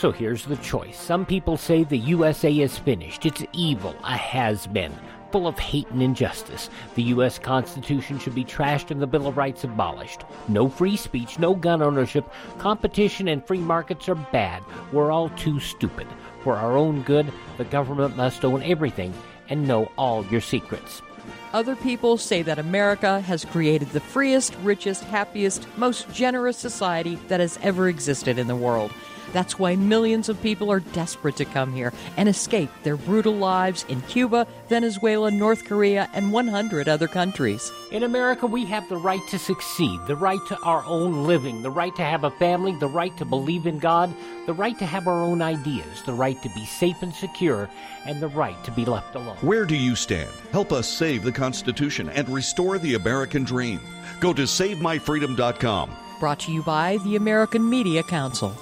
So here's the choice. Some people say the USA is finished. It's evil, a has been, full of hate and injustice. The U.S. Constitution should be trashed and the Bill of Rights abolished. No free speech, no gun ownership. Competition and free markets are bad. We're all too stupid. For our own good, the government must own everything and know all your secrets. Other people say that America has created the freest, richest, happiest, most generous society that has ever existed in the world. That's why millions of people are desperate to come here and escape their brutal lives in Cuba, Venezuela, North Korea, and 100 other countries. In America, we have the right to succeed, the right to our own living, the right to have a family, the right to believe in God, the right to have our own ideas, the right to be safe and secure, and the right to be left alone. Where do you stand? Help us save the Constitution and restore the American dream. Go to SaveMyFreedom.com. Brought to you by the American Media Council.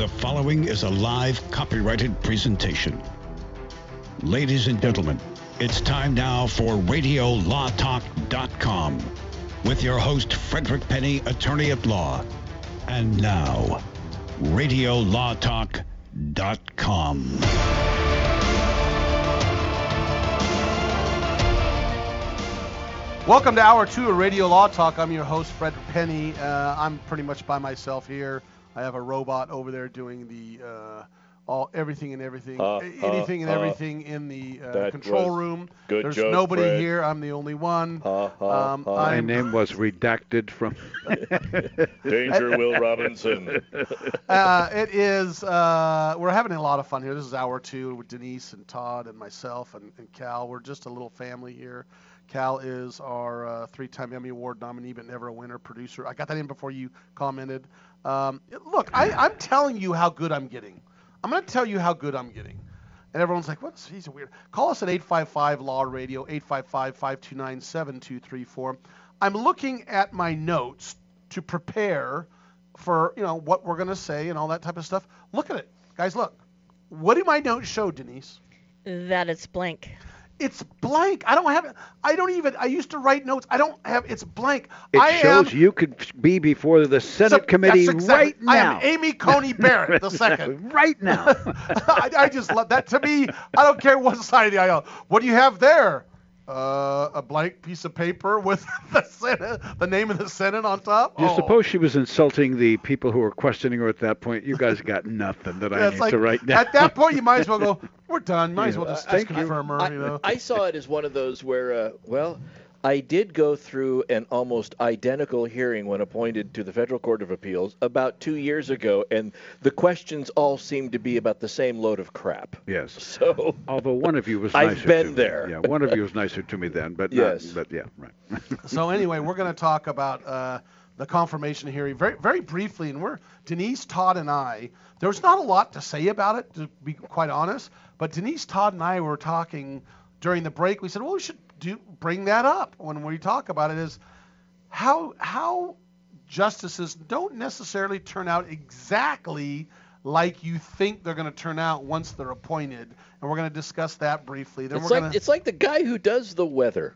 The following is a live copyrighted presentation. Ladies and gentlemen, it's time now for RadioLawTalk.com with your host, Frederick Penny, attorney at law. And now, RadioLawTalk.com. Welcome to Hour 2 of Radio Law Talk. I'm your host, Frederick Penny. Uh, I'm pretty much by myself here. I have a robot over there doing the uh, all everything and everything, Uh, anything and uh, uh, everything in the uh, control room. good There's joke, nobody Fred. here. I'm the only one. Ha, ha, Um, ha. My name was redacted from. Danger, Will Robinson. uh, it is. Uh, we're having a lot of fun here. This is hour two with Denise and Todd and myself and, and Cal. We're just a little family here. Cal is our uh, three-time Emmy Award nominee, but never a winner producer. I got that in before you commented. Um, look, I, I'm telling you how good I'm getting. I'm going to tell you how good I'm getting. And everyone's like, "What's he's a weird." Call us at 855 Law Radio 855-529-7234. I'm looking at my notes to prepare for you know what we're going to say and all that type of stuff. Look at it, guys. Look. What do my notes show, Denise? That it's blank. It's blank. I don't have. I don't even. I used to write notes. I don't have. It's blank. It I shows am, you could be before the Senate So- committee exactly- right now. I am Amy Coney Barrett the second. right now. I, I just love that. To me, I don't care what side of the aisle. What do you have there? Uh, a blank piece of paper with the Senate, the name of the Senate on top. You Oh. suppose she was insulting the people who were questioning her at that point? You guys got nothing that I need like, to write down. At that point, you might as well go. We're done. Might as well just, just Thank you. confirm her. I, You know. I saw it as one of those where, uh, well, I did go through an almost identical hearing when appointed to the Federal Court of Appeals about two years ago, and the questions all seemed to be about the same load of crap. yes. So, Although one of you was I've nicer been to me. there. Yeah, one of you was nicer to me then, but Yes. not, but yeah, right. So anyway, we're going to talk about uh, the confirmation hearing very, very briefly, and we're Denise, Todd, and I. There's not a lot to say about it, to be quite honest. But Denise, Todd, and I were talking during the break. We said, well, we should do bring that up when we talk about it. Is how how justices don't necessarily turn out exactly like you think they're going to turn out once they're appointed, and we're going to discuss that briefly. Then it's we're like going to it's like the guy who does the weather.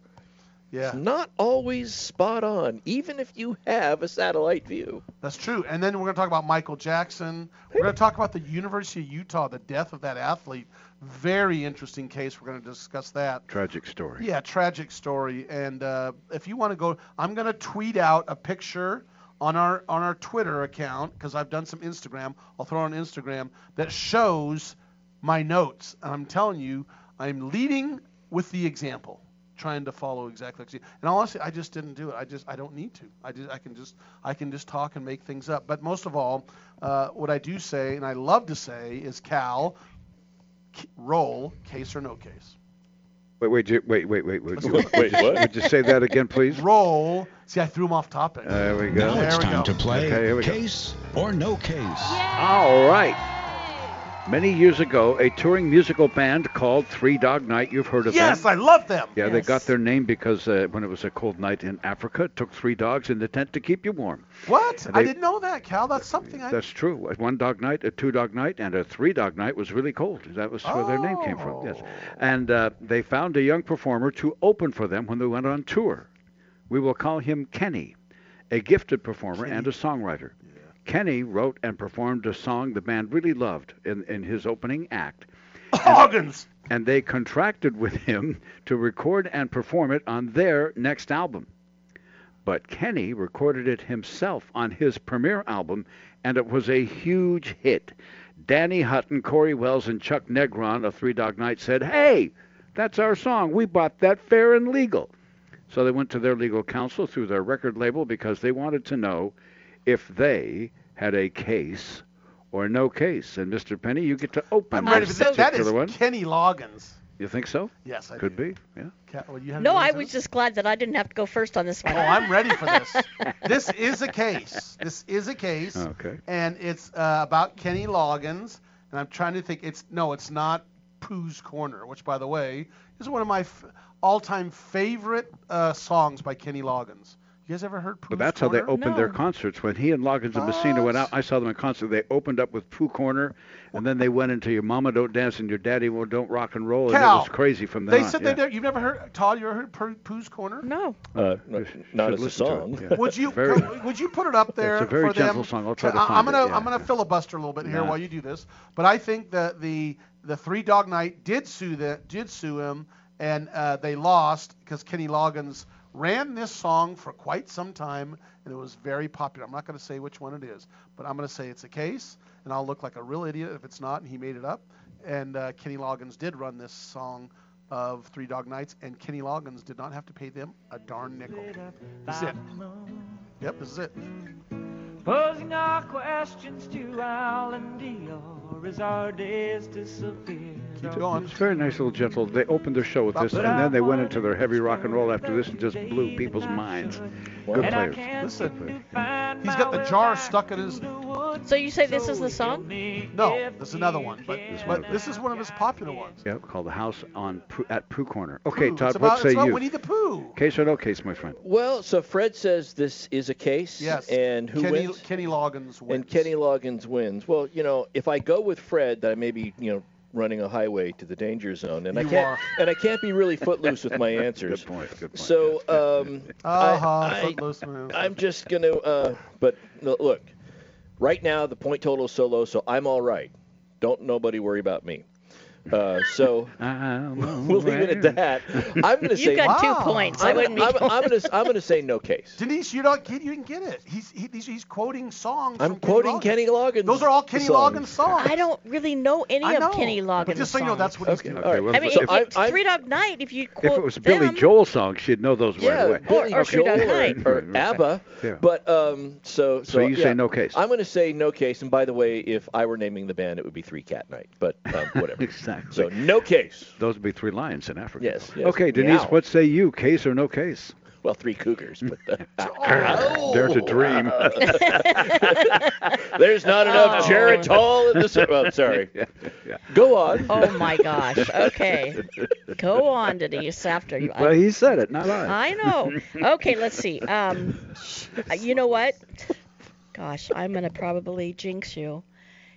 yeah. It's not always spot on, even if you have a satellite view. That's true. And then we're going to talk about Michael Jackson. We're going to talk about the University of Utah, the death of that athlete. Very interesting case. We're going to discuss that. Tragic story. Yeah, tragic story. And uh, if you want to go, I'm going to tweet out a picture on our on our Twitter account because I've done some Instagram. I'll throw on Instagram that shows my notes. And I'm telling you, I'm leading with the example, trying to follow exactly. And honestly, I just didn't do it. I just I don't need to. I just I can just I can just talk and make things up. But most of all, uh, what I do say and I love to say is Cal, k- roll case or no case. Wait, wait, ju- wait, wait, wait, wait. Wait, wait, what? Would you say that again, please? Roll. See, I threw him off topic. There we go. Now it's There we time go. to play Okay, here we go. Case or No Case. All right. Many years ago, a touring musical band called Three Dog Night. You've heard of Yes, them? Yes, I love them. Yeah, they got their name because uh, when it was a cold night in Africa, it took three dogs in the tent to keep you warm. What? And I didn't know that, Cal. That's something I. That's true. A one dog night, a two dog night, and a three dog night was really cold. That was where their name came from. Yes. Oh. And uh, they found a young performer to open for them when they went on tour. We will call him Kenny, a gifted performer and a songwriter. Kenny wrote and performed a song the band really loved in, in his opening act. Hoggins. and they contracted with him to record and perform it on their next album. But Kenny recorded it himself on his premiere album, and it was a huge hit. Danny Hutton, Corey Wells, and Chuck Negron of Three Dog Night said, Hey, that's our song. We bought that fair and legal. So they went to their legal counsel through their record label because they wanted to know if they had a case or no case. And Mr. Penny, you get to open I'm ready this for this. That is particular one. Kenny Loggins. You think so? Yes, I Could do. be. Yeah. Cal, well, you have No, I insight? was just glad that I didn't have to go first on this one. Oh, I'm ready for this. this is a case. This is a case. Okay. And it's uh, about Kenny Loggins. And I'm trying to think. It's no, it's not Pooh's Corner, which, by the way, is one of my f- all-time favorite uh, songs by Kenny Loggins. You guys ever heard Pooh's But that's how they Corner? opened their concerts. When he and Loggins and Messina went out, I saw them in concert. They opened up with Pooh Corner, and then they went into Your Mama Don't Dance and Your Daddy Won't Don't Rock and Roll, and it was crazy from there. They on. said yeah. they don't, you've never heard Todd. You ever heard Pooh- Pooh's Corner? No. Uh, You not as a listen to it, song. yeah. Would you Very- would you put it up there It's a very for them? gentle song. I'll try to I- I'm gonna yeah, I'm gonna yeah. filibuster a little bit here Nah. while you do this, but I think that the the Three Dog Night did sue the did sue him, and uh, they lost because Kenny Loggins ran this song for quite some time, and it was very popular. I'm not going to say which one it is, but I'm going to say it's a case, and I'll look like a real idiot if it's not, and he made it up. And uh, Kenny Loggins did run this song of Three Dog Nights, and Kenny Loggins did not have to pay them a darn nickel. This is it. Yep, this is it. Posing our questions to Alan Dior as our days disappear. Keep going. It's very nice little gentle. They opened their show with this, and then they went into their heavy rock and roll after this and just blew people's minds. Good players. Listen, seem to He's got the jar stuck in his. to the woods. So you say this is the song? No, if this is another one, but can but this is one of his popular ones. Yeah, called the House on Pooh, at Pooh Corner. Okay, Pooh. Todd, it's about, what say it's about you? Winnie the Pooh. Case or no case, my friend? Well, so Fred says this is a case. Yes. And who Kenny, wins? Kenny Loggins wins. And Kenny Loggins wins. Well, you know, if I go with Fred, that I may be, you know, running a highway to the danger zone, and I can't, are. and I can't be really footloose with my answers. Good point. Good point. So, um, Uh-huh, I, footloose man. I'm just gonna. Uh, but look, right now the point total is so low, so I'm all right. Don't nobody worry about me. Uh, so we'll leave it at that. I'm gonna say. You've got Wow. two points. I I'm, wouldn't be. I'm, I'm gonna. I'm gonna say no case. Denise, you don't get, you didn't get it. He's he, he's, he's quoting songs. I'm from quoting Kenny Kenny Loggins. Those are all Kenny songs. Loggins songs. I don't really know any know. of Kenny Loggins' But just so you know, that's what he's Okay, doing. all right. well, I mean, So if I'm- it's I'm- Three Dog Night, if you quote If it was Billy them, Joel songs, she'd know those right away. Billy Or- or Three Dog Joel Night. or, Right, right. ABBA. Yeah. But um, so so, So you say no case. I'm going to say no case. And by the way, if I were naming the band, it would be Three Cat Night. But um, whatever. Exactly. So no case. Those would be three lions in Africa. Yes, yes. Okay, Denise, Meow. what say you? Case or no case? Well, three cougars. But uh, Dare to dream. there's not enough Oh. Geritol in this. Well, sorry. Yeah, yeah. Go on. Oh my gosh. Okay. Go on, Denise. After you. well, he said it, not I. I know. Okay, let's see. Um, uh, you know what? Gosh, I'm gonna probably jinx you.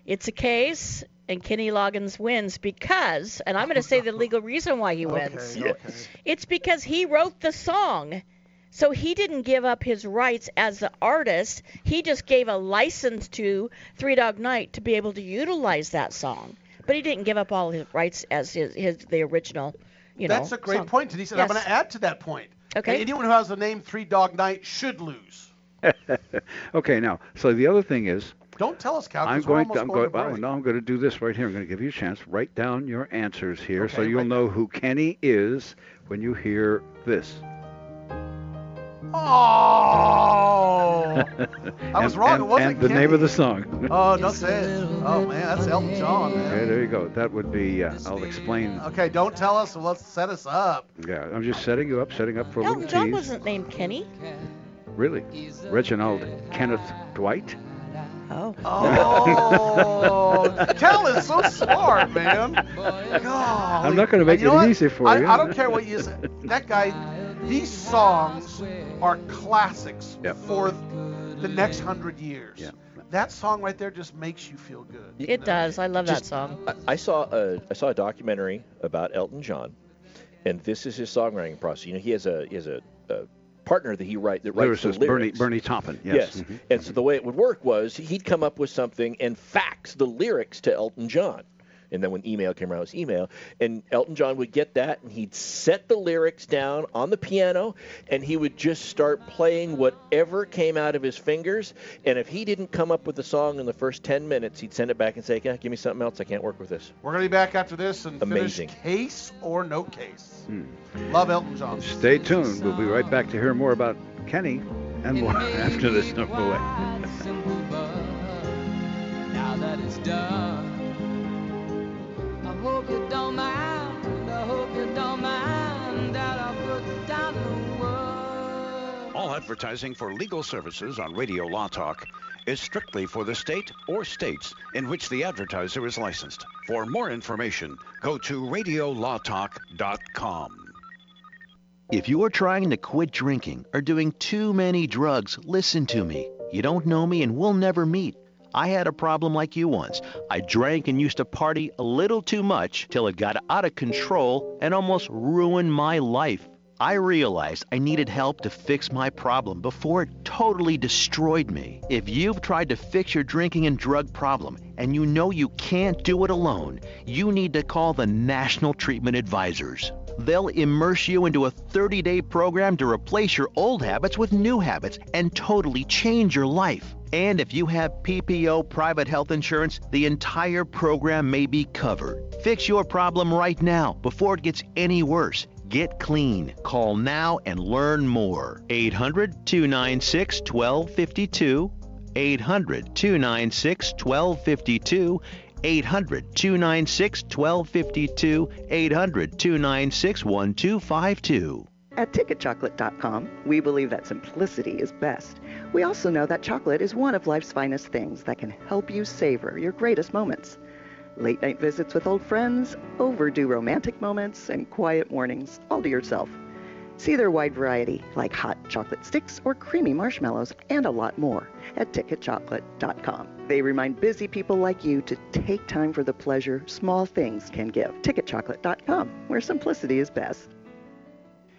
It's a case, and Kenny Loggins wins because, and I'm gonna say the legal reason why he wins. Okay, okay. It's because he wrote the song. So he didn't give up his rights as the artist. He just gave a license to Three Dog Night to be able to utilize that song. But he didn't give up all his rights as his, his the original, you know. That's a great song. point, Denise. And I'm going to add to that point. Okay. And anyone who has the name Three Dog Night should lose. okay, now, so the other thing is, Don't tell us, Cal. 'cause I'm we're going. To, I'm going going. Well, no, I'm going to do this right here. I'm going to give you a chance. Write down your answers here, so you'll right. know who Kenny is when you hear this. Oh! I was And- wrong. And, it wasn't and the name of the song. Oh, don't say it. Oh man, that's Elton John, Okay, there you go. That would be. Uh, I'll explain. Okay, don't tell us. Let's set us up. Yeah, I'm just setting you up, setting up for a Elton little John tease. wasn't named Kenny. Really? Reginald Kenneth Dwight? Oh. Oh, Cal is so smart, man. God. I'm not gonna make it what? easy for I, you. I don't care what you say. That guy, these songs are classics Yep. for the next hundred years. Yeah. That song right there just makes you feel good. It does. I love that song. I, I saw a I saw a documentary about Elton John, and this is his songwriting process. You know, he has a he has a, a partner that he write that writes the Lyricist Bernie lyrics. Bernie Taupin. Yes. Yes. Mhm. And so the way it would work was he'd come up with something and fax the lyrics to Elton John. And then when email came around, it was email. And Elton John would get that and he'd set the lyrics down on the piano and he would just start playing whatever came out of his fingers. And if he didn't come up with the song in the first 10 minutes, he'd send it back and say, yeah, give me something else. I can't work with this. We're gonna be back after this and Amazing. finish case or no case. Hmm. Love Elton John. Stay tuned. We'll be right back to hear more about Kenny and more after this. Don't go away. Now that it's done, I hope you don't mind. I hope you don't mind that I put down the word. All advertising for legal services on Radio Law Talk is strictly for the state or states in which the advertiser is licensed. For more information, go to radiolawtalk.com. If you are trying to quit drinking or doing too many drugs, listen to me. You don't know me and we'll never meet. I had a problem like you once. I drank and used to party a little too much till it got out of control and almost ruined my life. I realized I needed help to fix my problem before it totally destroyed me. If you've tried to fix your drinking and drug problem and you know you can't do it alone, you need to call the National Treatment Advisors. They'll immerse you into a 30 day program to replace your old habits with new habits and totally change your life. And if you have PPO private health insurance, the entire program may be covered. Fix your problem right now before it gets any worse. Get clean. Call now and learn more. 800 296 1252. 800 296 1252. 800 296 1252. 800 296 1252. At ticketchocolate.com, we believe that simplicity is best. We also know that chocolate is one of life's finest things that can help you savor your greatest moments. Late night visits with old friends, overdue romantic moments, and quiet mornings, all to yourself. See their wide variety, like hot chocolate sticks or creamy marshmallows, and a lot more at ticketchocolate.com. They remind busy people like you to take time for the pleasure small things can give. Ticketchocolate.com, where simplicity is best.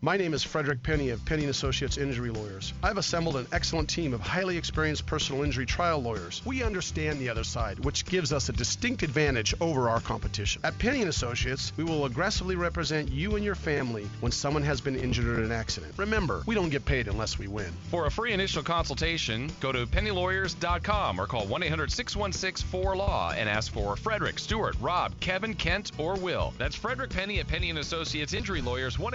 My name is Frederick Penny of Penny & Associates Injury Lawyers. I've assembled an excellent team of highly experienced personal injury trial lawyers. We understand the other side, which gives us a distinct advantage over our competition. At Penny & Associates, we will aggressively represent you and your family when someone has been injured in an accident. Remember, we don't get paid unless we win. For a free initial consultation, go to pennylawyers.com or call 1 800 616 4LAW and ask for Frederick, Stewart, Rob, Kevin, Kent, or Will. That's Frederick Penny at Penny and Associates Injury Lawyers, 1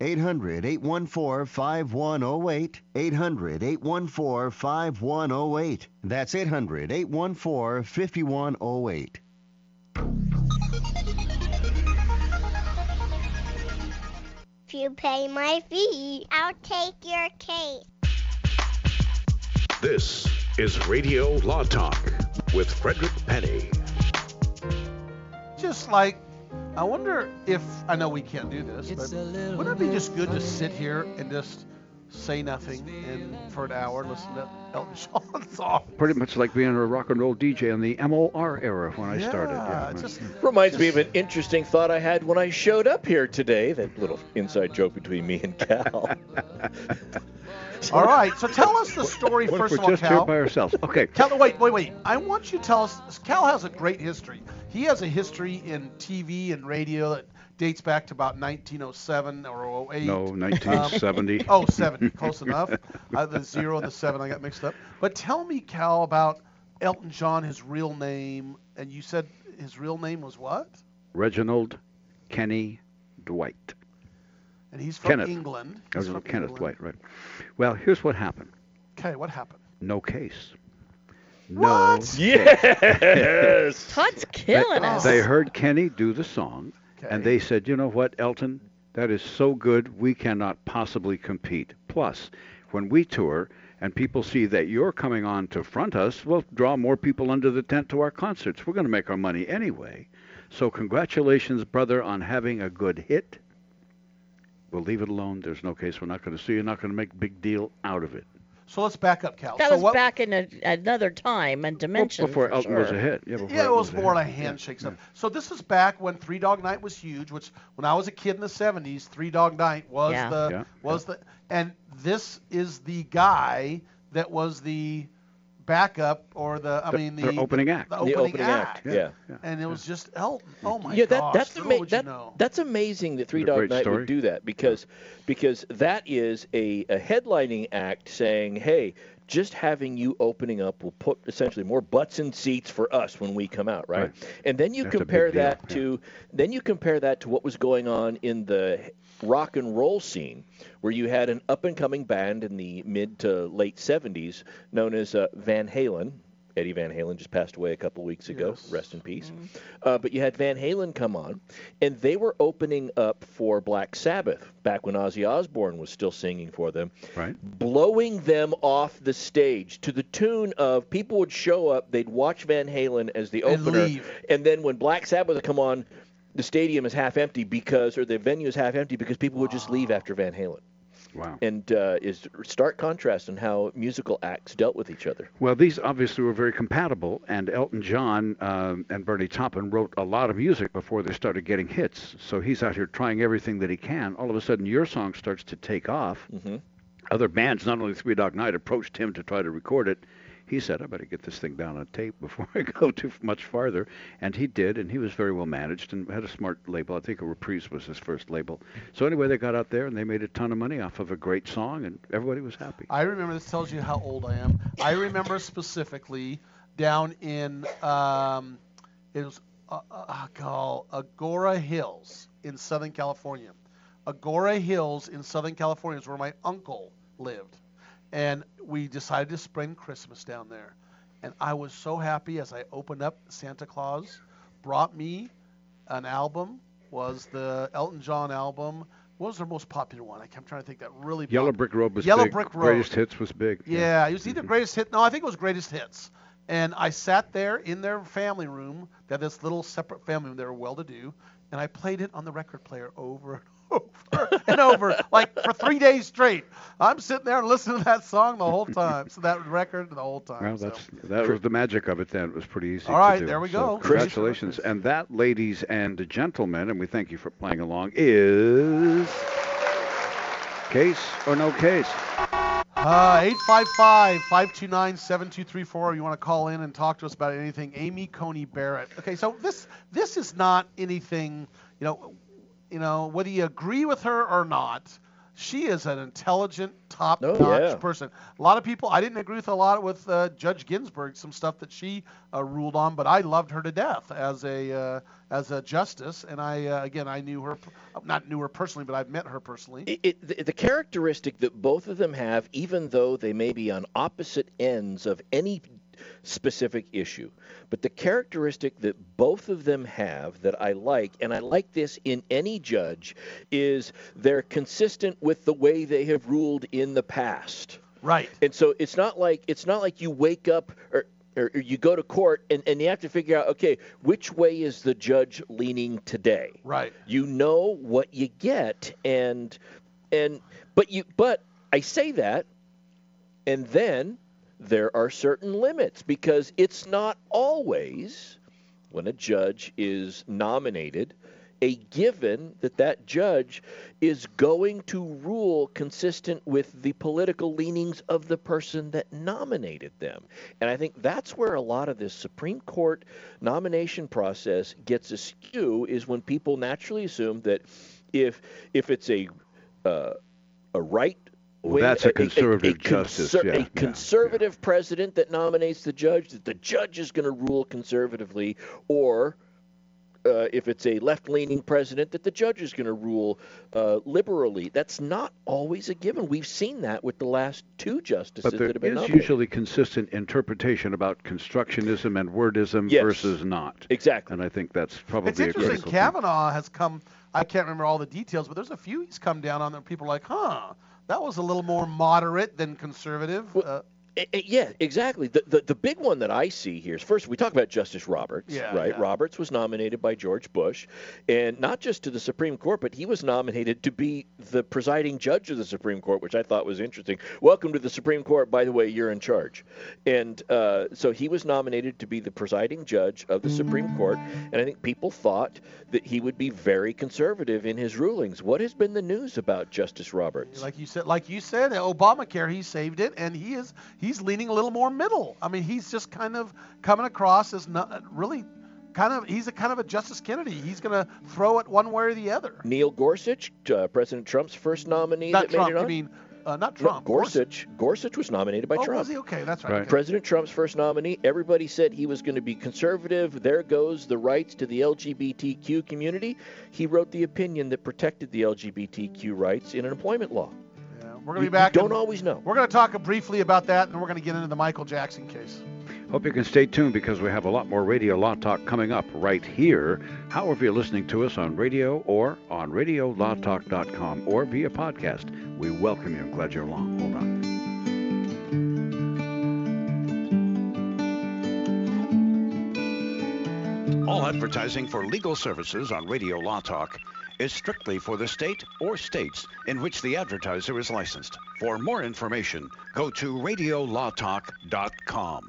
800 814 5108. 800 814 5108. That's 800 814 5108. If you pay my fee, I'll take your case. This is Radio Law Talk with Frederick Penny. Just like, I wonder if I know we can't do this, but wouldn't it be just good to sit here and just say nothing and for an hour and listen to Elton John song? Pretty much like being a rock and roll DJ in the MOR era when I started. Yeah, just mm-hmm. Reminds me of an interesting thought I had when I showed up here today. That little inside joke between me and Cal. All right, so tell us the story first of all, just Cal. here by ourselves? Okay. Cal, wait, wait, wait. I want you to tell us. Cal has a great history. He has a history in TV and radio that dates back to about 1907 or 08. No, 1970. Um, oh, 70, close enough. Uh, the zero and the seven, I got mixed up. But tell me, Cal, about Elton John, his real name, and you said his real name was what? Reginald Kenny Dwight. And he's from Kenneth. England. He's Reginald from Kenneth England. Dwight, right. Well, here's what happened. Okay, what happened? No case. No. What? case. Yes! Todd's They- killing us. They heard Kenny do the song, and they said, you know what, Elton, that is so good, we cannot possibly compete. Plus, when we tour and people see that you're coming on to front us, we'll draw more people under the tent to our concerts. We're going to make our money anyway. So, congratulations, brother, on having a good hit. We'll leave it alone. There's no case. We're not going to sue You're Not going to make a big deal out of it. So let's back up, Cal. That so was what, back in a, another time and dimension. before for Elton was a hit. Yeah, Yeah, it Elton was more hit. a handshake stuff. So this is back when Three Dog Night was huge, which when I was a kid in the 70s, Three Dog Night was Yeah. the Yeah. was the and this is the guy that was the backup or the I The- mean the the opening act. The The opening, opening act, yeah. And it was just Elton. Oh my yeah, that, gosh. that's ama- would you that, know. that's amazing that Three What Dog Night story. would do that because because that is a, a headlining act saying, hey, just having you opening up will put essentially more butts in seats for us when we come out, right? Right. And then you That's compare deal, that yeah. to then you compare that to what was going on in the rock and roll scene, where you had an up and coming band in the mid to late 70s known as uh, Van Halen. Eddie Van Halen just passed away a couple weeks ago. Rest in peace. Uh, but you had Van Halen come on, and they were opening up for Black Sabbath back when Ozzy Osbourne was still singing for them, Right. blowing them off the stage to the tune of people would show up, they'd watch Van Halen as the And opener, leave. and then when Black Sabbath would come on, the stadium is half empty because, or the venue is half empty because people would just leave after Van Halen. Wow. And uh, is stark contrast in how musical acts dealt with each other. Well, these obviously were very compatible, and Elton John um, and Bernie Taupin wrote a lot of music before they started getting hits. So he's out here trying everything that he can. All of a sudden, your song starts to take off. Mm-hmm. Other bands, not only Three Dog Night, approached him to try to record it. He said, "I better get this thing down on tape before I go too much farther," and he did. And he was very well managed and had a smart label. I think a Reprise was his first label. So anyway, they got out there and they made a ton of money off of a great song, and everybody was happy. I remember this tells you how old I am. I remember specifically down in um, it was uh, uh, called Agora Hills in Southern California. Agora Hills in Southern California is where my uncle lived, and we decided to spend Christmas down there. And I was so happy as I opened up Santa Claus brought me an album was the Elton John album. What was their most popular one? I kept trying to think that really. Yellow Brick Road was Yellow big. Brick Road. Greatest Hits was big. Yeah, it was either mm-hmm. greatest hit. No, I think it was greatest hits. And I sat there in their family room. They had this little separate family room. They were well-to-do, and I played it on the record player over and over and over, like for three days straight. I'm sitting there and listening to that song the whole time. So that record the whole time. Well, so. that's that was the magic of it. Then it was pretty easy. All right, there we So go. congratulations, and that, ladies and gentlemen, and we thank you for playing along. Is case or no case? Uh, 855 529 7234. You want to call in and talk to us about anything. Amy Coney Barrett. Okay, so this this is not anything, you know, you know, whether you agree with her or not, she is an intelligent, top-notch Oh, yeah. person. A lot of people, I didn't agree with a lot with uh, Judge Ginsburg, some stuff that she uh, ruled on, but I loved her to death as a uh, as a justice. And I, uh, again, I knew her, not knew her personally, but I've met her personally. It, it, the, the characteristic that both of them have, even though they may be on opposite ends of any specific issue, but the characteristic that both of them have that I like, and I like this in any judge, is they're consistent with the way they have ruled in the past. Right. And so it's not like it's not like you wake up or or or you go to court and, and you have to figure out, okay, which way is the judge leaning today? Right. You know what you get, and and but you but I say that, and then there are certain limits because it's not always when a judge is nominated a given that that judge is going to rule consistent with the political leanings of the person that nominated them. And I think that's where a lot of this Supreme Court nomination process gets askew is when people naturally assume that if if it's a uh, a right Well, that's a conservative justice, conser- yeah, a yeah, conservative president that nominates the judge, that the judge is going to rule conservatively, or uh, if it's a left-leaning president, that the judge is going to rule uh, liberally. That's not always a given. We've seen that with the last two justices But there that have been is nominated. usually consistent interpretation about constructionism and wordism Yes. versus not. Exactly. And I think that's probably It's a interesting. critical thing. Kavanaugh has come. I can't remember all the details, but there's a few he's come down on that people are like, huh, that was a little more moderate than conservative. uh, Eh, eh, Yeah, exactly. The, the the big one that I see here is first we talk about Justice Roberts, Yeah, right? yeah. Roberts was nominated by George Bush, and not just to the Supreme Court, but he was nominated to be the presiding judge of the Supreme Court, which I thought was interesting. Welcome to the Supreme Court. By the way, you're in charge, and uh, so he was nominated to be the presiding judge of the Supreme Court, and I think people thought that he would be very conservative in his rulings. What has been the news about Justice Roberts? like you said, like you said, Obamacare, he saved it, and he is he's leaning a little more middle. I mean, he's just kind of coming across as not really kind of he's a kind of a Justice Kennedy. He's going to throw it one way or the other. Neil Gorsuch, uh, President Trump's first nominee Not that Trump. made it You on. mean uh, not No, Trump? Gorsuch. Gorsuch was nominated by oh, Trump. was he? Okay, that's right. okay. President Trump's first nominee. Everybody said he was going to be conservative. There goes the rights to the LGBTQ community. He wrote the opinion that protected the LGBTQ rights in an employment law. We're going to be back. don't and always know. We're going to talk briefly about that, and we're going to get into the Michael Jackson case. Hope you can stay tuned because we have a lot more Radio Law Talk coming up right here. However, you're listening to us on radio or on radiolawtalk.com or via podcast, we welcome you. I'm glad you're along. Hold on. All advertising for legal services on Radio Law Talk is strictly for the state or states in which the advertiser is licensed. For more information, go to radiolawtalk.com.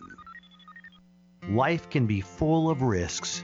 Life can be full of risks.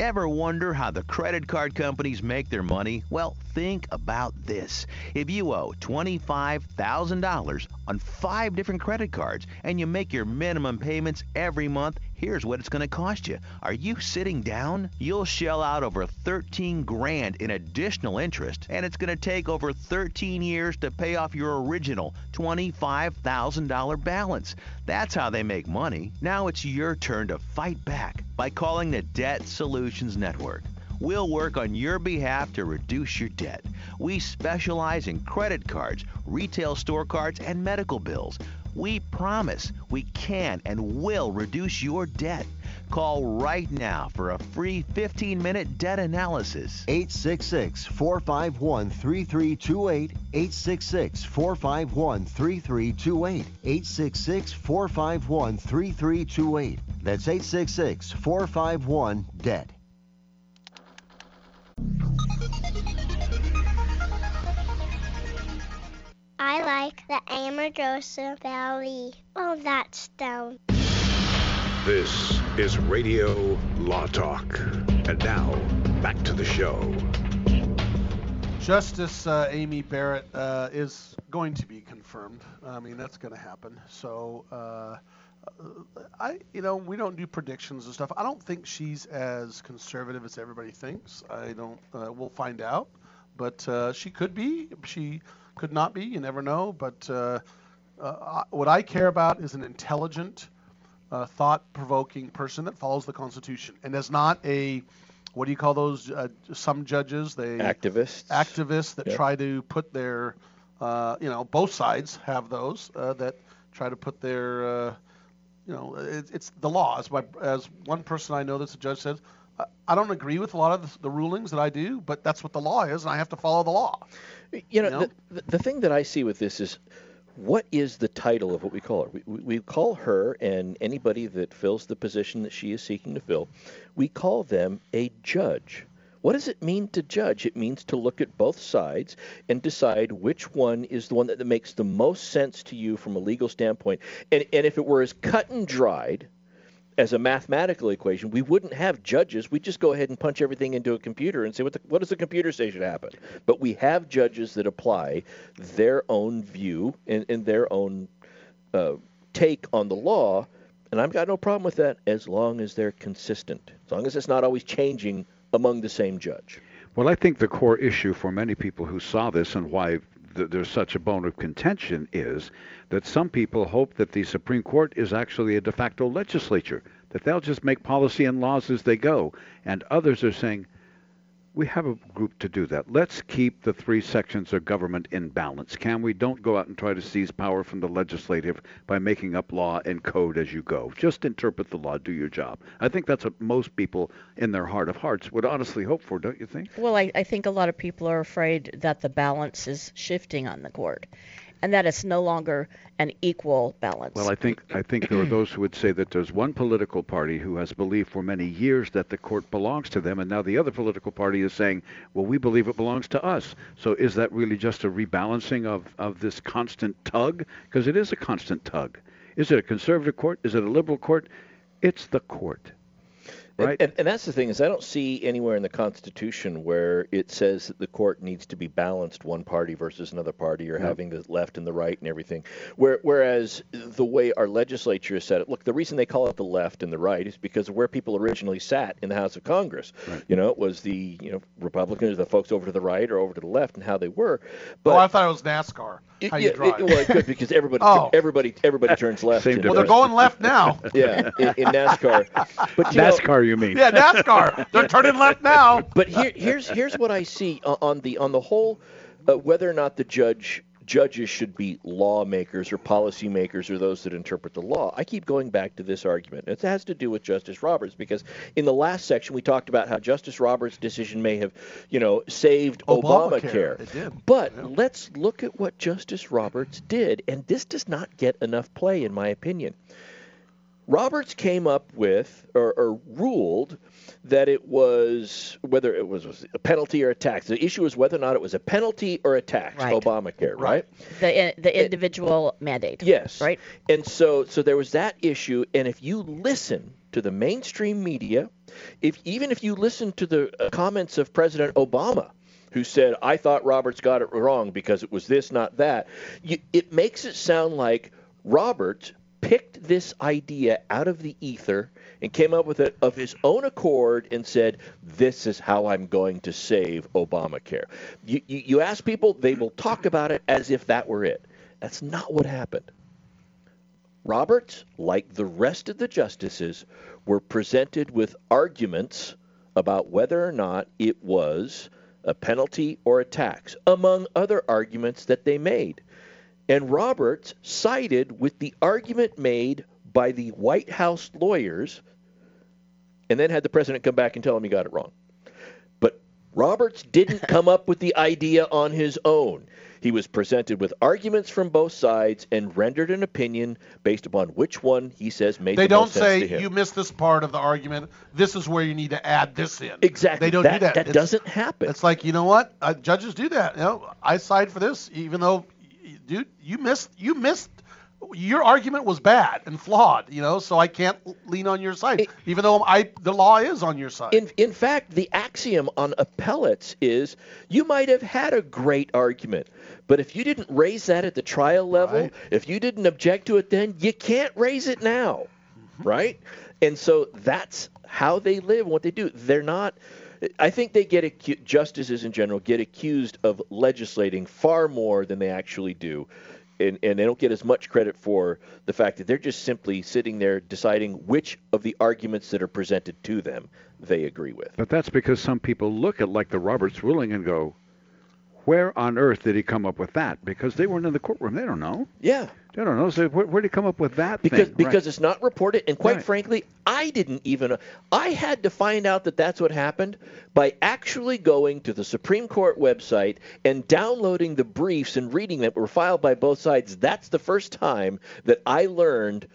Ever wonder how the credit card companies make their money? Well, think about this. If you owe $25,000 on five different credit cards and you make your minimum payments every month, Here's what it's going to cost you. Are you sitting down? You'll shell out over 13 grand in additional interest, and it's going to take over 13 years to pay off your original $25,000 balance. That's how they make money. Now it's your turn to fight back by calling the Debt Solutions Network. We'll work on your behalf to reduce your debt. We specialize in credit cards, retail store cards, and medical bills. We promise we can and will reduce your debt. Call right now for a free 15 minute debt analysis. 866 451 3328. 866 451 3328. 866 451 3328. That's 866 451 DEBT. I like the Amargosa Valley. Oh, that's down. This is Radio Law Talk. And now, back to the show. Justice uh, Amy Barrett uh, is going to be confirmed. I mean, that's going to happen. So, uh, I, you know, we don't do predictions and stuff. I don't think she's as conservative as everybody thinks. I don't. Uh, we'll find out. But uh, she could be. She could not be. You never know. But uh, uh, what I care about is an intelligent, uh, thought-provoking person that follows the Constitution and is not a what do you call those? Uh, some judges they Activists. activists that Yep. try to put their, uh, you know, both sides have those uh, that try to put their, uh, you know, it, it's the law. As my as one person I know that's a judge said, I, I don't agree with a lot of the, the rulings that I do, but that's what the law is, and I have to follow the law. You know, know? The, the thing that I see with this is what is the title of what we call her? We, we, we call her and anybody that fills the position that she is seeking to fill, we call them a judge. What does it mean to judge? It means to look at both sides and decide which one is the one that, that makes the most sense to you from a legal standpoint. And, and if it were as cut and dried as a mathematical equation, we wouldn't have judges. We'd just go ahead and punch everything into a computer and say, what, the, what does the computer say should happen? But we have judges that apply their own view and, and their own uh, take on the law. And I've got no problem with that as long as they're consistent, as long as it's not always changing among the same judge. Well, I think the core issue for many people who saw this and why th- there's such a bone of contention is that some people hope that the Supreme Court is actually a de facto legislature, that they'll just make policy and laws as they go. And others are saying, we have a group to do that. Let's keep the three sections of government in balance. Can we? Don't go out and try to seize power from the legislative by making up law and code as you go. Just interpret the law, do your job. I think that's what most people in their heart of hearts would honestly hope for, don't you think? Well, I, I think a lot of people are afraid that the balance is shifting on the court and that it's no longer an equal balance. Well, I think I think there are those who would say that there's one political party who has believed for many years that the court belongs to them, and now the other political party is saying, "Well, we believe it belongs to us." So is that really just a rebalancing of of this constant tug? Because it is a constant tug. Is it a conservative court? Is it a liberal court? It's the court. And- Right. And, and that's the thing is I don't see anywhere in the Constitution where it says that the court needs to be balanced one party versus another party or No. having the left and the right and everything. Where, whereas the way our legislature has set it, look, the reason they call it the left and the right is because of where people originally sat in the House of Congress. You know, it was the you know Republicans, the folks over to the right or over to the left, and how they were. But oh, I thought it was NASCAR. How you yeah, drive. it, well, it could because everybody, Oh. everybody, everybody turns left. Same in, well, they're going left now. Yeah, in, in NASCAR. But you know- NASCAR, you mean? Yeah, NASCAR. They're turning left now. but here, here's here's what I see on the on the whole, uh, whether or not the judge judges should be lawmakers or policymakers or those that interpret the law. I keep going back to this argument. It has to do with Justice Roberts because in the last section we talked about how Justice Roberts' decision may have, you know, saved Obamacare. Obamacare. It did. But let's look at what Justice Roberts did, and this does not get enough play, in my opinion. Roberts came up with or, or ruled that it was whether it was, was a penalty or a tax. The issue was whether or not it was a penalty or a tax. Right. Obamacare, right? the the individual mandate. Yes. Right. And so so there was that issue and if you listen to the mainstream media, if even if you listen to the uh, comments of President Obama who said I thought Roberts got it wrong because it was this not that, you, it makes it sound like Roberts picked this idea out of the ether and came up with it of his own accord and said, "This is how I'm going to save Obamacare." You, you, you ask people, they will talk about it as if that were it. That's not what happened. Roberts, like the rest of the justices, were presented with arguments about whether or not it was a penalty or a tax, among other arguments that they made. And Roberts sided with the argument made by the White House lawyers and then had the president come back and tell him he got it wrong. But Roberts didn't come up with the idea on his own. He was presented with arguments from both sides and rendered an opinion based upon which one he says made They the don't most sense to say him. you missed this part of the argument. This is where you need to add this in. Exactly. They don't That- do that. that It's- doesn't happen. It's like you know what? Uh, judges do that. You know, I side for this, even though, dude, you missed. You missed. Your argument was bad and flawed. You know, so I can't lean on your side, even though I the law is on your side. In, in fact, the axiom on appellates is you might have had a great argument, but if you didn't raise that at the trial level, if you didn't object to it then, you can't raise it now, mm-hmm. right? And so that's how they live, what they do. They're not. I think they get acu- justices in general get accused of legislating far more than they actually do. And, and they don't get as much credit for the fact that they're just simply sitting there deciding which of the arguments that are presented to them they agree with. But that's because some people look at like the Roberts ruling and go, "Where on earth did he come up with that?" Because they weren't in the courtroom. They don't know. Yeah. They don't know. So where, where did he come up with that because thing? because Right. it's not reported and quite Right. frankly I didn't even I had to find out that that's what happened by actually going to the Supreme Court website and downloading the briefs and reading that were filed by both sides that's the first time that I learned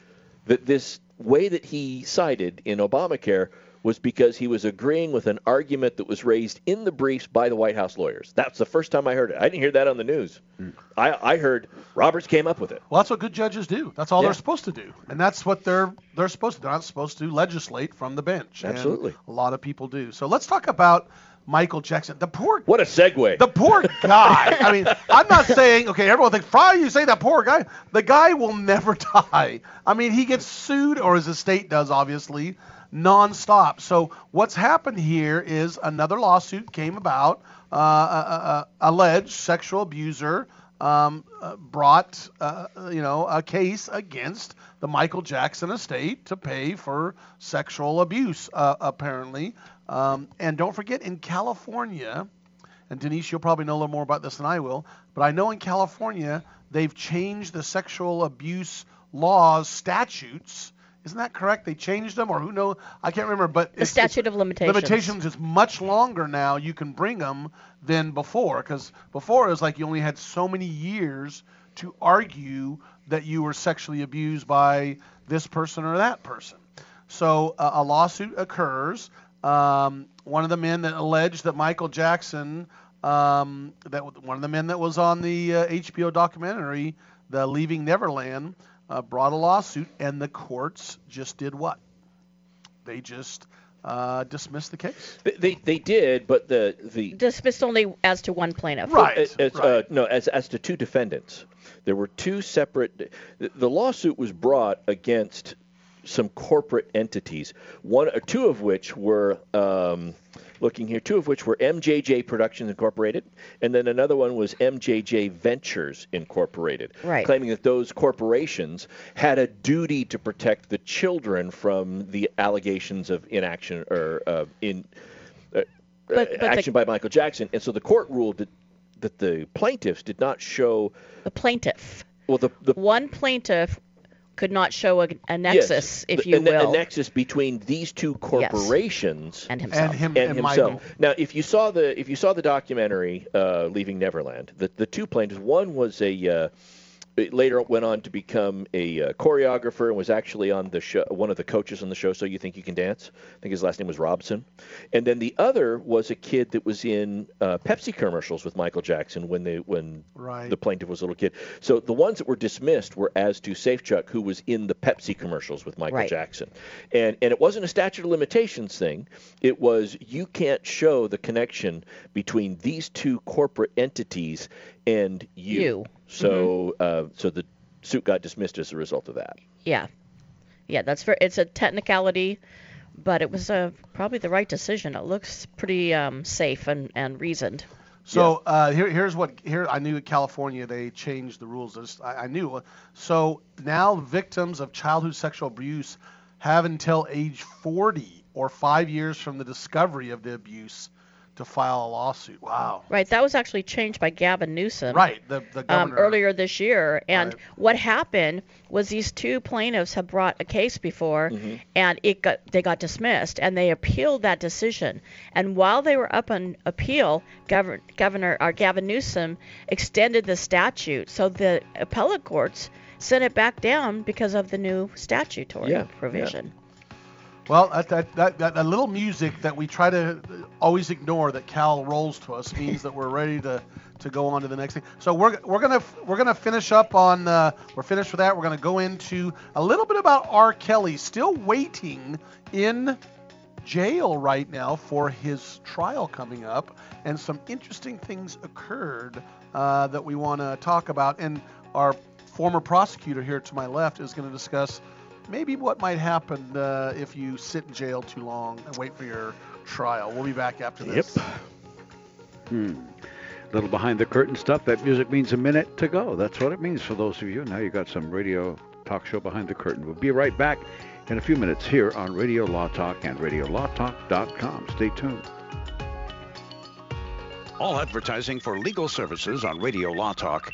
that this way that he cited in Obamacare was because he was agreeing with an argument that was raised in the briefs by the White House lawyers. That's the first time I heard it. I didn't hear that on the news. Mm. I, I heard Roberts came up with it. Well, that's what good judges do. That's all Yeah. they're supposed to do, and that's what they're they're supposed to. do. They're not supposed to legislate from the bench. Absolutely. a lot of people do. So let's talk about Michael Jackson. The poor. What a segue. The poor guy. I mean, I'm not saying okay. Everyone thinks Fry. You say that poor guy. The guy will never die. I mean, he gets sued, or his estate does, obviously, nonstop. So what's happened here is another lawsuit came about. Uh, a, a, a alleged sexual abuser um, uh, brought, uh, you know, a case against the Michael Jackson estate to pay for sexual abuse, uh, apparently. Um, and don't forget, in California, and Denise, you'll probably know a little more about this than I will, but I know in California they've changed the sexual abuse laws statutes. Isn't that correct? They changed them, or who knows? I can't remember. But The statute of limitations. Limitations is much longer now. You can bring them than before, because before it was like you only had so many years to argue that you were sexually abused by this person or that person. So uh, a lawsuit occurs. Um, one of the men that alleged that Michael Jackson, um, that one of the men that was on the uh, HBO documentary, The Leaving Neverland, uh, brought a lawsuit, and the courts just did what? They just uh, dismissed the case. They, they they did, but the the Dismissed only as to one plaintiff. As, as, uh, no, as as to two defendants, there were two separate. The, the lawsuit was brought against some corporate entities. One or two of which were. Um, Looking here, two of which were MJJ Productions Incorporated, and then another one was MJJ Ventures Incorporated, Right. claiming that those corporations had a duty to protect the children from the allegations of inaction or uh, in uh, But- but the- action by Michael Jackson, and so the court ruled that that the plaintiffs did not show the plaintiff. Well, the, the one plaintiff could not show a, a yes, nexus, if you a, will. a nexus between these two corporations And himself. And him- and and himself. Michael. Now, if you saw the if you saw the documentary uh, "Leaving Neverland," the the two plaintiffs, one was a uh, it later went on to become a uh, choreographer and was actually on the show, one of the coaches on the show. So you think you can dance? I think his last name was Robson. And then the other was a kid that was in uh, Pepsi commercials with Michael Jackson when they when Right. the plaintiff was a little kid. So the ones that were dismissed were as to Safechuck, who was in the Pepsi commercials with Michael Right. Jackson, and and it wasn't a statute of limitations thing. It was you can't show the connection between these two corporate entities and you. You. So uh, so the suit got dismissed as a result of that. Yeah, yeah, that's for it's a technicality, but it was uh, probably the right decision. It looks pretty um, safe and, and reasoned. So uh, here, here's what here I knew in California they changed the rules. I, just- I I knew. So now victims of childhood sexual abuse have until age 40 or five years from the discovery of the abuse to file a lawsuit. Wow. Right, that was actually changed by Gavin Newsom. Right, the the um, governor. earlier this year. And what happened was these two plaintiffs had brought a case before, and it got they got dismissed, and they appealed that decision. And while they were up on appeal, Governor Governor or Gavin Newsom extended the statute, so the appellate courts sent it back down because of the new statutory Yeah, yeah. provision. Well, that, that, that, that, little music that we try to always ignore that Cal rolls to us means that we're ready to, to go on to the next thing. So we're, we're gonna we're gonna finish up on uh, we're finished with that. We're gonna go into a little bit about R. Kelly, still waiting in jail right now for his trial coming up, and some interesting things occurred uh, that we want to talk about. And our former prosecutor here to my left is going to discuss maybe what might happen uh, if you sit in jail too long and wait for your trial. We'll be back after this. Yep. Hmm. Little behind the curtain stuff. That music means a minute to go. That's what it means for those of you. Now you got some radio talk show behind the curtain. We'll be right back in a few minutes here on Radio Law Talk and RadioLawTalk.com. Stay tuned. All advertising for legal services on Radio Law Talk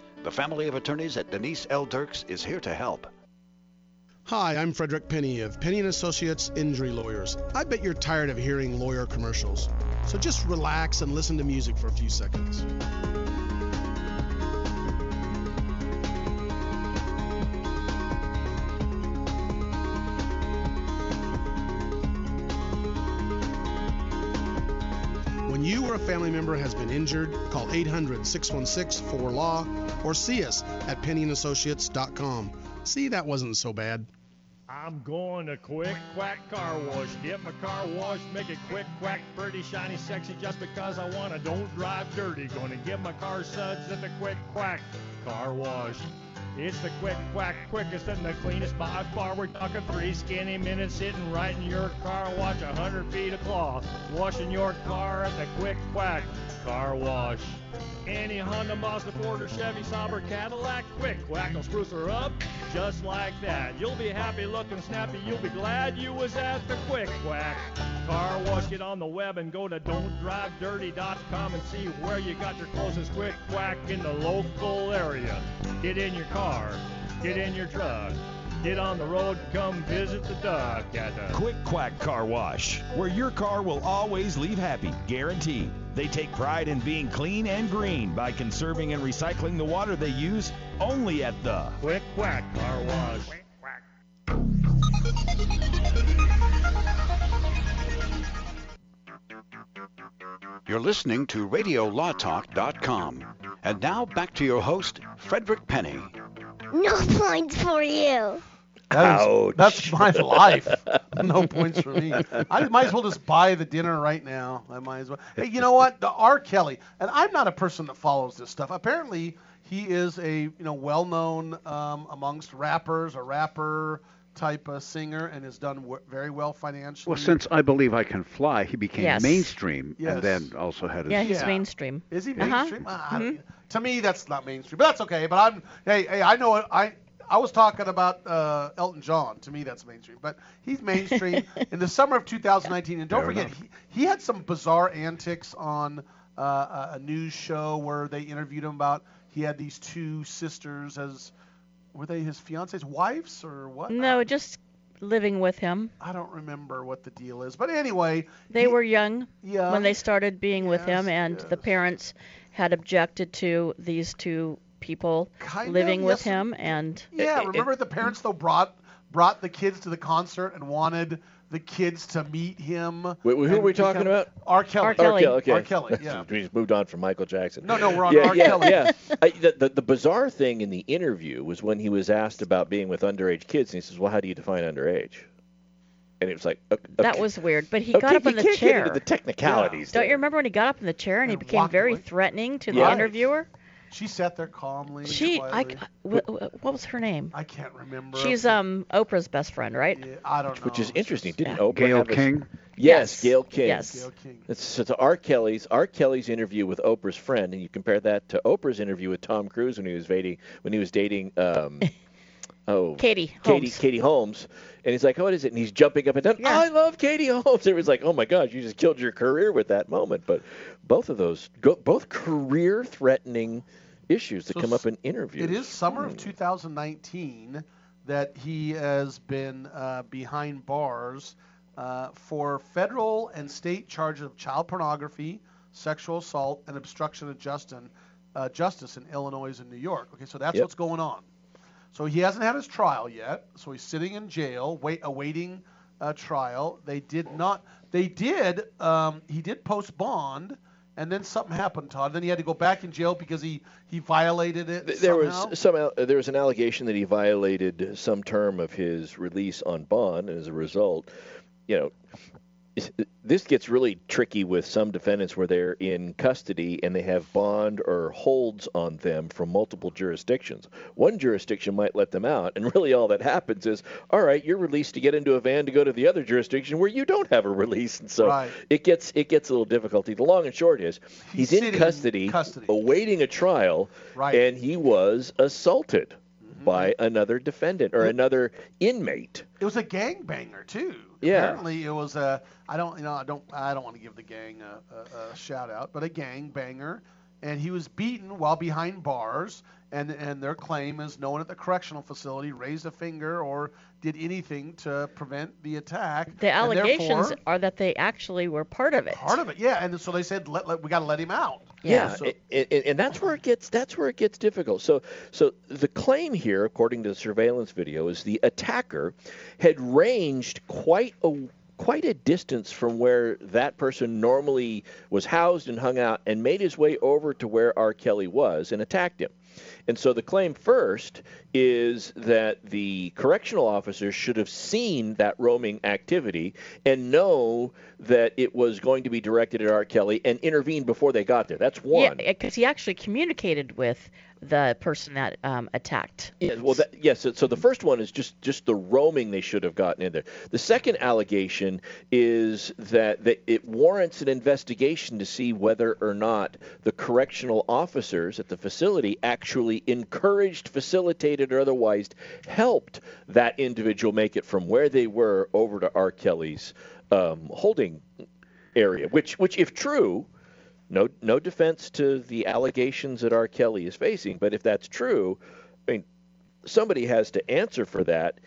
The family of attorneys at Denise L. Dirks is here to help. Hi, I'm Frederick Penney of Penney and Associates Injury Lawyers. I bet you're tired of hearing lawyer commercials. So just relax and listen to music for a few seconds. You or a family member has been injured, call 800 616 4LAW or see us at penneyandassociates.com. See, that wasn't so bad. I'm going to Quick Quack Car Wash. Get my car washed, make it quick, quack, pretty, shiny, sexy, just because I wanna. Don't drive dirty. Gonna get my car suds at the Quick Quack Car Wash. It's the quick quack, quickest and the cleanest by far. We're talking three skinny minutes sitting right in your car. Watch a hundred feet of cloth. Washing your car at the quick quack car wash. Any Honda, Mazda, Ford, or Chevy, Subaru, Cadillac, quick quack will spruce her up just like that. You'll be happy looking snappy. You'll be glad you was at the quick quack car wash. Get on the web and go to don'tdrivedirty.com and see where you got your closest quick quack in the local area. Get in your car, get in your truck, get on the road, come visit the duck at the Quick Quack Car Wash, where your car will always leave happy, guaranteed. They take pride in being clean and green by conserving and recycling the water they use only at the Quick Quack Car Wash. You're listening to RadioLawTalk.com. And now back to your host, Frederick Penney. No points for you. That is, that's my life. no points for me. I might as well just buy the dinner right now. I might as well. Hey, you know what? The R. Kelly, and I'm not a person that follows this stuff. Apparently, he is a you know well-known um, amongst rappers, a rapper type of singer, and has done w- very well financially. Well, since I believe I can fly, he became Yes. mainstream, Yes. and then also had his. Yeah, he's mainstream. Is he Uh-huh. mainstream? Uh, I don't- To me, that's not mainstream, but that's okay. But I'm hey hey I know it. I I was talking about uh, Elton John. To me, that's mainstream. But he's mainstream in the summer of 2019. And don't Fair forget, enough. he, he had some bizarre antics on uh, a news show where they interviewed him about he had these two sisters as were they his fiance's wives or what? No, just living with him. I don't remember what the deal is. But anyway, They were young Yeah. when they started being with him, and the parents had objected to these two people Kind of, living with yes. him, and Yeah, remember the parents though brought brought the kids to the concert and wanted the kids to meet him. Wait, wait, who are we talking about? R. Kelly. R. Kelly. okay. R. Kelly, yeah. we just moved on from Michael Jackson. No, no, we're on yeah, R. yeah, Kelly. Yeah, I, the, the, the bizarre thing in the interview was when he was asked about being with underage kids, and he says, "Well, how do you define underage?" And it was like, okay, that was weird. But he Okay, got up you in the can't get chair. into the technicalities Don't you remember when he got up in the chair and he became very away? threatening to the interviewer? She sat there calmly. She, I, quietly. wh- wh- what was her name? I can't remember. She's um Oprah's best friend, right? Yeah, I don't know. Which is interesting. Didn't Yeah. Oprah Gayle have a- King? Yes, Yes. Gayle King. Yes. Gayle King. It's, so it's R. Kelly's R. Kelly's interview with Oprah's friend, and you compare that to Oprah's interview with Tom Cruise when he was dating when he was dating um, oh Katie Katie Holmes. Katie Holmes, and he's like, "Oh, what is it?" And he's jumping up and down. Yeah. I love Katie Holmes. It was like, "Oh my gosh, you just killed your career with that moment." But both of those, go, both career-threatening issues that So come up in interviews. It is summer of 2019 that he has been uh, behind bars uh, for federal and state charges of child pornography, sexual assault, and obstruction of justice, uh, justice in Illinois and New York. Okay, so that's Yep. what's going on. So he hasn't had his trial yet. So he's sitting in jail, wait, awaiting a trial. They did not. They did. Um, he did post bond, and then something happened, Todd. Then he had to go back in jail because he he violated it. There somehow. was some there was an allegation that he violated some term of his release on bond, and as a result, you know, this gets really tricky with some defendants where they're in custody and they have bond or holds on them from multiple jurisdictions. One jurisdiction might let them out, and really all that happens is, all right, you're released to get into a van to go to the other jurisdiction where you don't have a release, and so Right. it gets it gets a little difficult. The long and short is, he's, He's in sitting in custody, custody. awaiting a trial, Right. And he was assaulted Mm-hmm. by another defendant or another inmate. It was a gangbanger too. Yeah. Apparently, it was a. I don't, you know, I don't, I don't want to give the gang a, a, a shout out, but a gangbanger, and he was beaten while behind bars, and and their claim is no one at the correctional facility raised a finger or did anything to prevent the attack. The allegations are that they actually were part of it. part of it, yeah, and so they said let, let we got to let him out. Yeah, So- and, and, and that's where it gets that's where it gets difficult. So so the claim here, according to the surveillance video, is the attacker had ranged quite a quite a distance from where that person normally was housed and hung out, and made his way over to where R. Kelly was and attacked him. And so the claim first is that the correctional officers should have seen that roaming activity and know that it was going to be directed at R. Kelly and intervene before they got there. That's one. Yeah, because he actually communicated with the person that um, attacked. Yeah, well, that, yes. so, so the first one is just just the roaming they should have gotten in there. The second allegation is that, that it warrants an investigation to see whether or not the correctional officers at the facility actually encouraged, facilitated, or otherwise helped that individual make it from where they were over to R. Kelly's um, holding area. Which, which, if true, no, no defense to the allegations that R. Kelly is facing, but if that's true, I mean, somebody has to answer for that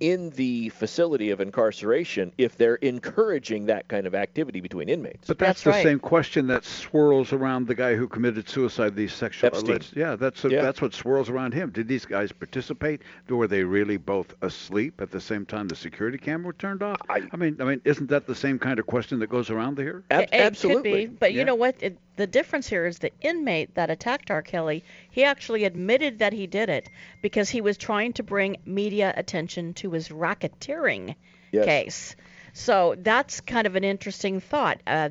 in the facility of incarceration if they're encouraging that kind of activity between inmates. But that's, the same question that swirls around the guy who committed suicide. These sexual Epstein. alleged, yeah, that's Yeah. that's what swirls around him. Did these guys participate? Were they really both asleep at the same time the security camera turned off? I, mean, I mean, isn't that the same kind of question that goes around here? It- it Could be, but you know what? It, the difference here is the inmate that attacked R. Kelly, he actually admitted that he did it because he was trying to bring media attention to his racketeering Yes. case. So that's kind of an interesting thought. Uh,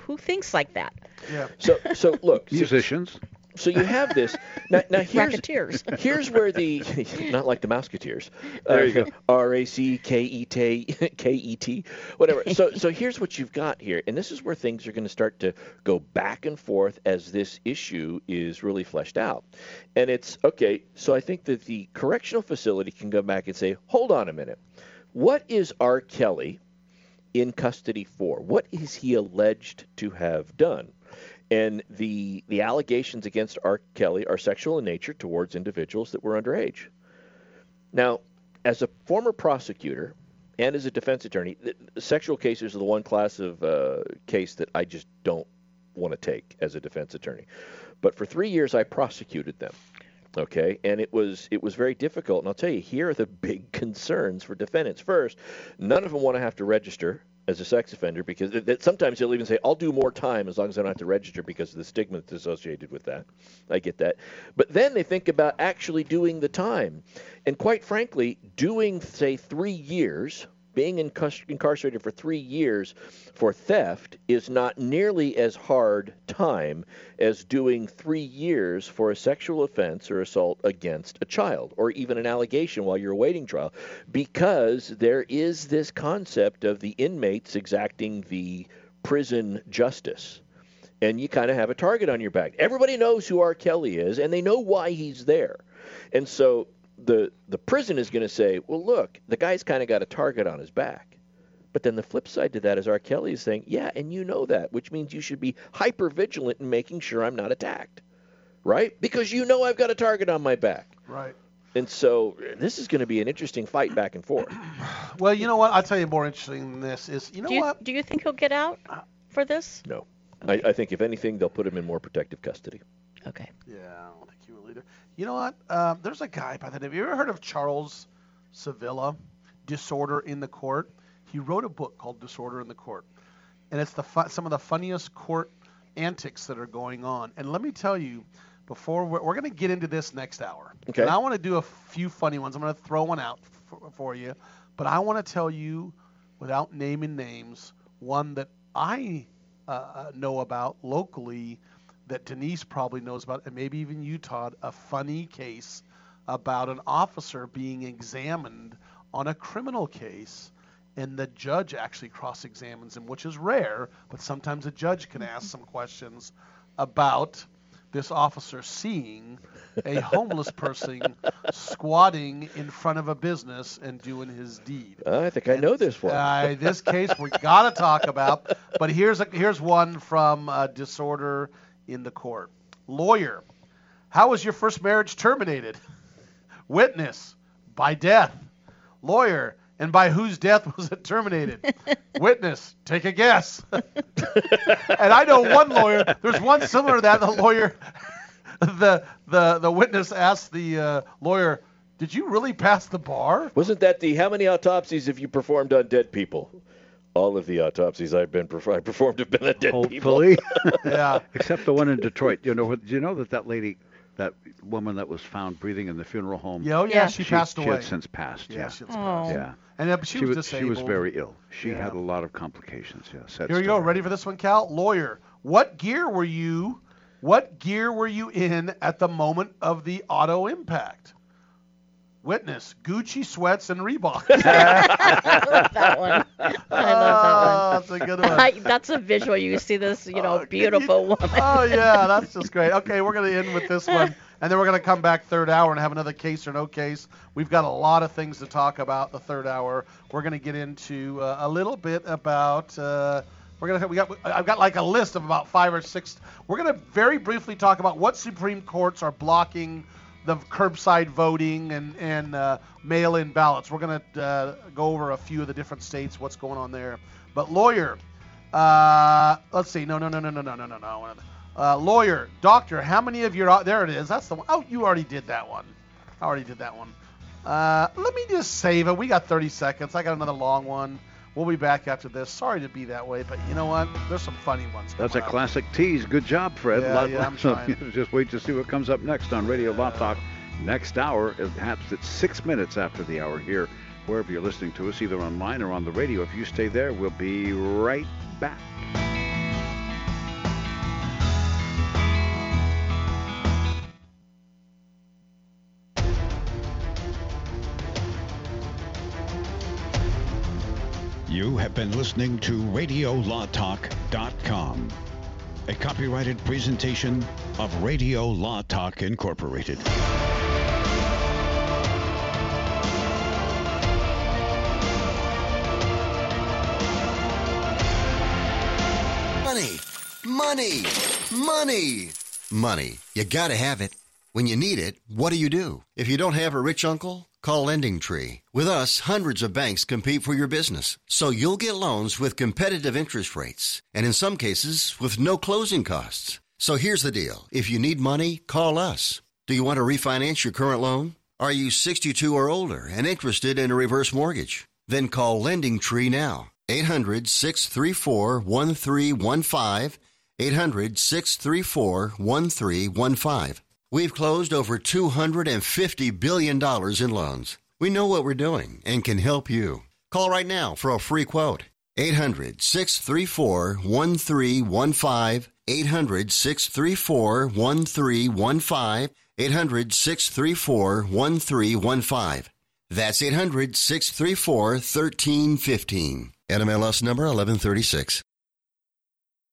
who thinks like that? Yeah. So, so look, so- musicians. So you have this now. Now here's Racketeers. here's where the not like the Musketeers. There you go. Uh, R A C K E T K E T whatever. So so here's what you've got here, and this is where things are going to start to go back and forth as this issue is really fleshed out. And it's okay. So I think that the correctional facility can go back and say, hold on a minute, what is R. Kelly in custody for? What is he alleged to have done? And the the allegations against R. Kelly are sexual in nature towards individuals that were underage. Now, as a former prosecutor and as a defense attorney, sexual cases are the one class of uh, case that I just don't want to take as a defense attorney. But for three years, I prosecuted them. Okay, and it was it was very difficult. And I'll tell you, here are the big concerns for defendants. First, none of them want to have to register as a sex offender because that- sometimes they'll even say, "I'll do more time as long as I don't have to register because of the stigma that's associated with that." I get that, but then they think about actually doing the time, and quite frankly, doing say three years. Being incarcerated for three years for theft is not nearly as hard time as doing three years for a sexual offense or assault against a child, or even an allegation while you're awaiting trial, because there is this concept of the inmates exacting the prison justice. And you kind of have a target on your back. Everybody knows who R. Kelly is, and they know why he's there. And so the the prison is going to say, well, look, the guy's kind of got a target on his back. But then the flip side to that is R. Kelly is saying, yeah, and you know that, which means you should be hyper vigilant in making sure I'm not attacked, right? Because you know I've got a target on my back. Right. And so this is going to be an interesting fight back and forth. Well, you know what? I'll tell you more interesting than this is, you know do you, what? Do you think he'll get out uh, for this? No. I, I think if anything, they'll put him in more protective custody. Okay. Yeah, I don't think he will either. You know what? Um, there's a guy by the name. Have you ever heard of Charles Sevilla? Disorder in the Court. He wrote a book called Disorder in the Court, and it's the fu- some of the funniest court antics that are going on. And let me tell you, before we're, we're going to get into this next hour, Okay. and I want to do a few funny ones. I'm going to throw one out for, for you, but I want to tell you, without naming names, one that I uh, uh, know about locally that Denise probably knows about, and maybe even you, Todd, a funny case about an officer being examined on a criminal case, and the judge actually cross examines him, which is rare, but sometimes a judge can ask some questions about this officer seeing a homeless person squatting in front of a business and doing his deed. I think I know this one. Uh, this case we gotta talk about, but here's a, here's one from uh, Disorder in the Court. Lawyer, how was your first marriage terminated? Witness, by death. Lawyer, and by whose death was it terminated? Witness, take a guess. and I know one lawyer. There's one similar to that. The lawyer, the the the witness asked the uh, lawyer, "Did you really pass the bar?" Wasn't that the how many autopsies have you performed on dead people? All of the autopsies I've been perf- I performed have been on dead Hopefully. people. yeah. Except the one in Detroit. You know? Do you know that that lady, that woman that was found breathing in the funeral home. Yeah, oh, yeah, she passed away. She had since passed. Yeah, Yeah, she has passed. Yeah, And, uh, she was She was very ill. She Yeah. had a lot of complications. Yeah, sad Here we go. Ready for this one, Cal? Lawyer. What gear were you? What gear were you in at the moment of the auto impact? Witness: Gucci sweats and Reebok. I love that one. I love that one. Oh, that's a good one. I, that's a visual. You see this, you know, beautiful woman. oh yeah, that's just great. Okay, we're gonna end with this one, and then we're gonna come back third hour and have another case or no case. We've got a lot of things to talk about the third hour. We're gonna get into uh, a little bit about. Uh, we're gonna we got I've got like a list of about five or six. We're gonna very briefly talk about what Supreme Courts are blocking the curbside voting and and uh, mail-in ballots. We're gonna uh, go over a few of the different states, what's going on there. But lawyer, uh, let's see. No, no, no, no, no, no, no, no, no. Uh, lawyer, doctor, how many of your there it is. That's the one. Oh, you already did that one. I already did that one. Uh, let me just save it. We got 30 seconds. I got another long one. We'll be back after this. Sorry to be that way, but you know what? There's some funny ones. That's a up. classic tease. Good job, Fred. Yeah, Lot- yeah, I'm trying. Just wait to see what comes up next on Radio Law Talk. Next hour, perhaps it's six minutes after the hour here, wherever you're listening to us, either online or on the radio. If you stay there, we'll be right back. Have been listening to RadioLawTalk.com, a copyrighted presentation of Radio Law Talk Incorporated. Money, money, money, money. You gotta have it. When you need it, what do you do? If you don't have a rich uncle, call Lending Tree. With us, hundreds of banks compete for your business, so you'll get loans with competitive interest rates, and in some cases, with no closing costs. So here's the deal. If you need money, call us. Do you want to refinance your current loan? Are you 62 or older and interested in a reverse mortgage? Then call Lending Tree now. 800 634 1315. 800 634 1315. We've closed over $250 billion in loans. We know what we're doing and can help you. Call right now for a free quote. 800 634 1315. 800 634 1315. 800 634 1315. That's 800 634 1315. NMLS number 1136.